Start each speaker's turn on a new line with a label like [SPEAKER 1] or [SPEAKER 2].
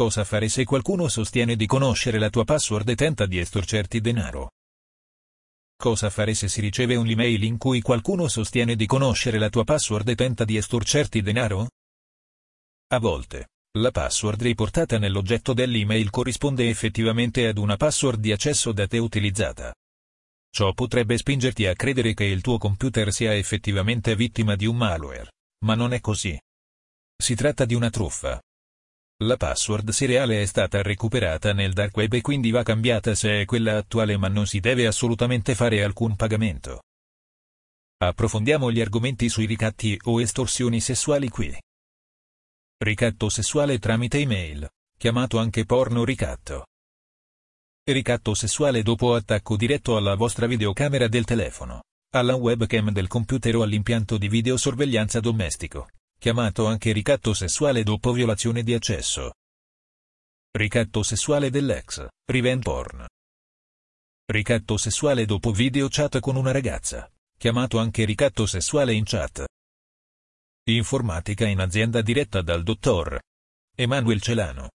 [SPEAKER 1] Cosa fare se qualcuno sostiene di conoscere la tua password e tenta di estorcerti denaro? Cosa fare se si riceve un'email in cui qualcuno sostiene di conoscere la tua password e tenta di estorcerti denaro? A volte, la password riportata nell'oggetto dell'email corrisponde effettivamente ad una password di accesso da te utilizzata. Ciò potrebbe spingerti a credere che il tuo computer sia effettivamente vittima di un malware, ma non è così. Si tratta di una truffa. La password seriale è stata recuperata nel dark web e quindi va cambiata se è quella attuale ma non si deve assolutamente fare alcun pagamento. Approfondiamo gli argomenti sui ricatti o estorsioni sessuali qui. Ricatto sessuale tramite email, chiamato anche porno ricatto. Ricatto sessuale dopo attacco diretto alla vostra videocamera del telefono, alla webcam del computer o all'impianto di videosorveglianza domestico chiamato anche ricatto sessuale dopo violazione di accesso. Ricatto sessuale dell'ex, revenge porn. Ricatto sessuale dopo video chat con una ragazza, chiamato anche ricatto sessuale in chat. Informatica in azienda diretta dal dottor Emanuel Celano.